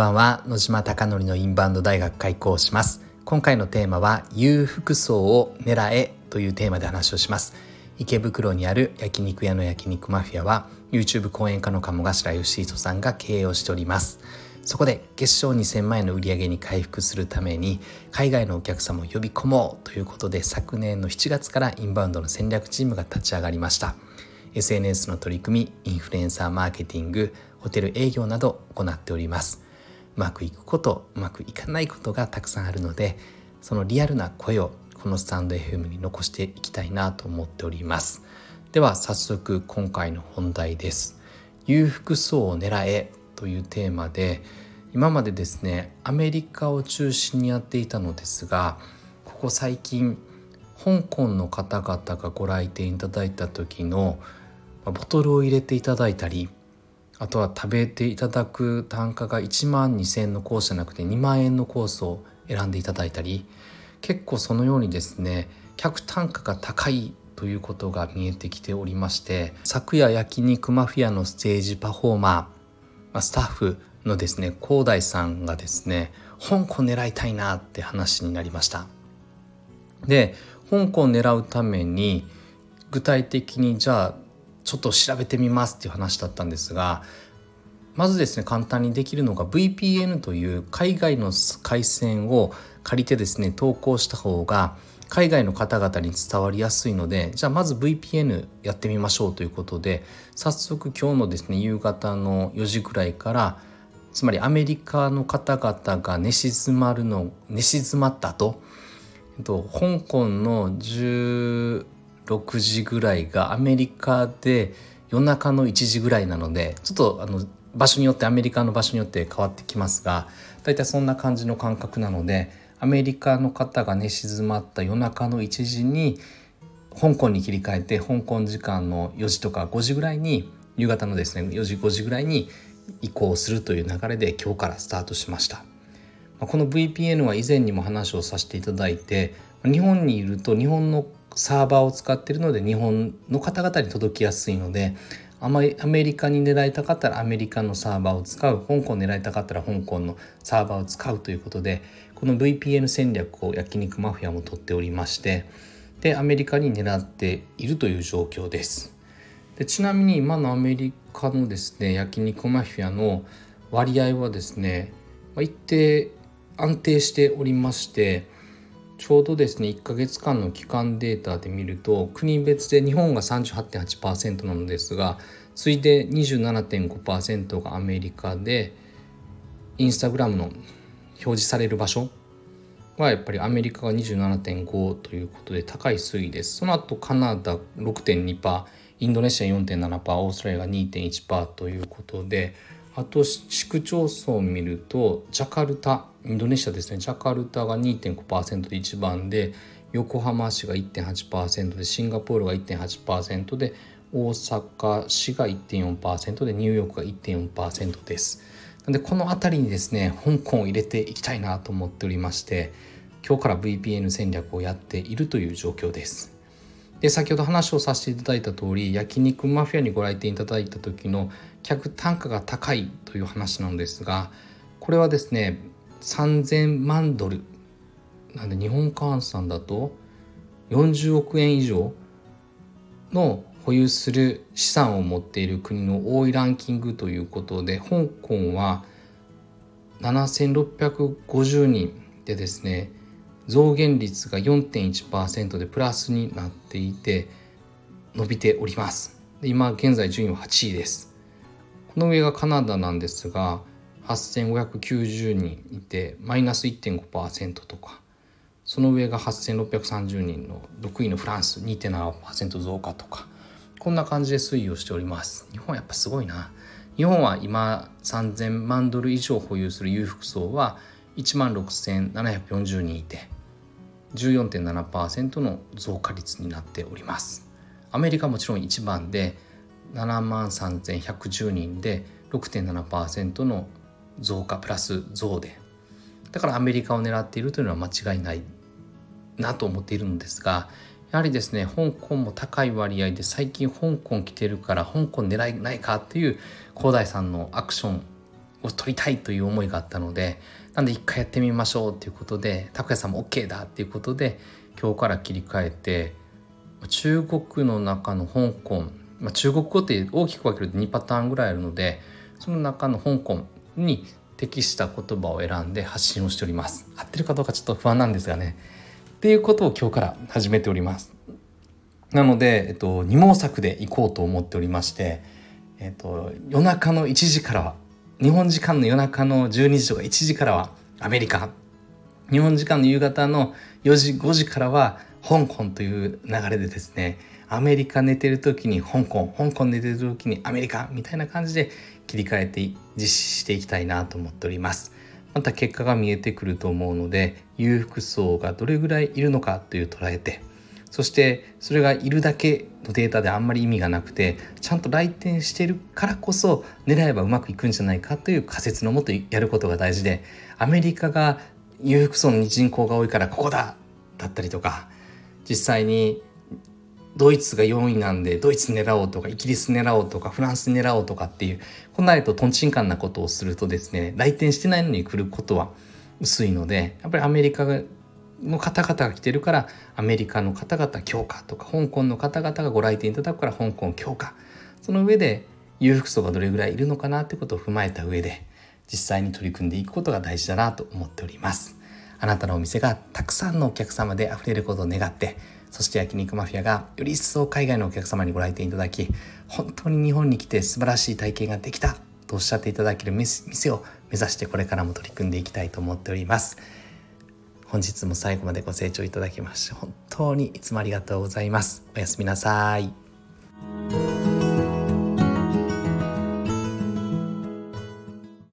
ばんは。野島貴則のインバウンド大学開講します。今回のテーマは裕福層を狙えというテーマで話をします。池袋にある焼肉屋の焼肉マフィアは YouTube 講演家の鴨頭義人さんが経営をしております。そこで月賞2000万円の売り上げに回復するために海外のお客様を呼び込もうということで昨年の7月からインバウンドの戦略チームが立ち上がりました。SNS の取り組みインフルエンサーマーケティングホテル営業など行っております。うまくいくことうまくいかないことがたくさんあるのでそのリアルな声をこのスタンド FM に残していきたいなと思っております。では早速今回の本題です。裕福層を狙えというテーマで今までですねアメリカを中心にやっていたのですがここ最近香港の方々がご来店いただいた時のボトルを入れていただいたりあとは食べていただく単価が1万2,000円のコースじゃなくて2万円のコースを選んでいただいたり結構そのようにですね客単価が高いということが見えてきておりまして昨夜焼肉マフィアのステージパフォーマースタッフのですね広大さんがですね香港狙いたいなって話になりました。で香港を狙うために具体的にじゃあちょっと調べてみますっていう話だったんですがまずですね簡単にできるのが VPN という海外の回線を借りてですね投稿した方が海外の方々に伝わりやすいのでじゃあまず VPN やってみましょうということで早速今日のですね夕方の4時くらいからつまりアメリカの方々が寝静まるの寝静まったと、えっと、香港の6時ぐらいがアメリカで夜中の1時ぐらいなのでちょっとあの場所によってアメリカの場所によって変わってきますが大体そんな感じの感覚なのでアメリカの方が寝静まった夜中の1時に香港に切り替えて香港時間の4時とか5時ぐらいに夕方のですね4時5時ぐらいに移行するという流れで今日からスタートしました。この VPN は以前にも話をさせていただいて日本にいると日本のサーバーを使ってるので日本の方々に届きやすいのであまりアメリカに狙いたかったらアメリカのサーバーを使う香港狙いたかったら香港のサーバーを使うということでこの VPN 戦略を焼肉マフィアも取っておりましてでアメリカに狙っているという状況です。でちなみに今のアメリカのですね焼肉マフィアの割合はですね一定安定しておりましてちょうどですね1ヶ月間の期間データで見ると国別で日本が38.8%なのですが次いで27.5%がアメリカでインスタグラムの表示される場所はやっぱりアメリカが27.5ということで高い推移です。その後カナダ6.2%インドネシア4.7%オーストラリアが2.1%ということであと市区町村を見るとジャカルタインドネシアですねジャカルタが2.5%で1番で横浜市が1.8%でシンガポールが1.8%で大阪市が1.4%でニューヨークが1.4%です。なのでこの辺りにですね香港を入れていきたいなと思っておりまして今日から VPN 戦略をやっているという状況です。で先ほど話をさせていただいた通り焼肉マフィアにご来店いただいた時の客単価が高いという話なのですがこれはですね3000万ドル。なんで日本換算だと40億円以上の保有する資産を持っている国の多いランキングということで香港は7650人でですね増減率が4.1%でプラスになっていて伸びております。で今現在順位は8位です。この上がカナダなんですが8590人いてマイナス1.5%とかその上が8630人の6位のフランス2.7%増加とかこんな感じで推移をしております。日本やっぱすごいな。日本は今3000万ドル以上保有する裕福層は1万6740人いて14.7%の増加率になっております。アメリカもちろん1番で7万3110人で6.7%の増加プラス増で。だからアメリカを狙っているというのは間違いないなと思っているのですがやはりですね香港も高い割合で最近香港来てるから香港狙いないかっていう広大さんのアクションを取りたいという思いがあったのでなんで一回やってみましょうということで拓哉さんも OK だっていうことで今日から切り替えて中国の中の香港、まあ、中国語って大きく分けると2パターンぐらいあるのでその中の香港に適した言葉を選んで発信をしております。合ってるかどうかちょっと不安なんですがね。っていうことを今日から始めております。なので、えっと、二毛作で行こうと思っておりまして、えっと、夜中の1時からは日本時間の夜中の12時とか1時からはアメリカ。日本時間の夕方の4時5時からは香港という流れでですねアメリカ寝てる時に香港香港寝てる時にアメリカみたいな感じで切り替えて実施していきたいなと思っております。また結果が見えてくると思うので裕福層がどれぐらいいるのかという捉えてそしてそれがいるだけデータであんまり意味がなくてちゃんと来店してるからこそ狙えばうまくいくんじゃないかという仮説のもとやることが大事でアメリカが裕福層の人口が多いからここだだったりとか実際にドイツが4位なんでドイツ狙おうとかイギリス狙おうとかフランス狙おうとかっていうこんなととんちんかんなことをするとですね来店してないのに来ることは薄いのでやっぱりアメリカがの方々が来てるからアメリカの方々強化とか香港の方々がご来店いただくから香港強化。その上で裕福層がどれぐらいいるのかなってことを踏まえた上で実際に取り組んでいくことが大事だなと思っております。あなたのお店がたくさんのお客様で溢れることを願ってそして焼肉マフィアがより一層海外のお客様にご来店いただき本当に日本に来て素晴らしい体験ができたとおっしゃっていただける店を目指してこれからも取り組んでいきたいと思っております。本日も最後までご清聴いただきまして本当にいつもありがとうございます。おやすみなさい。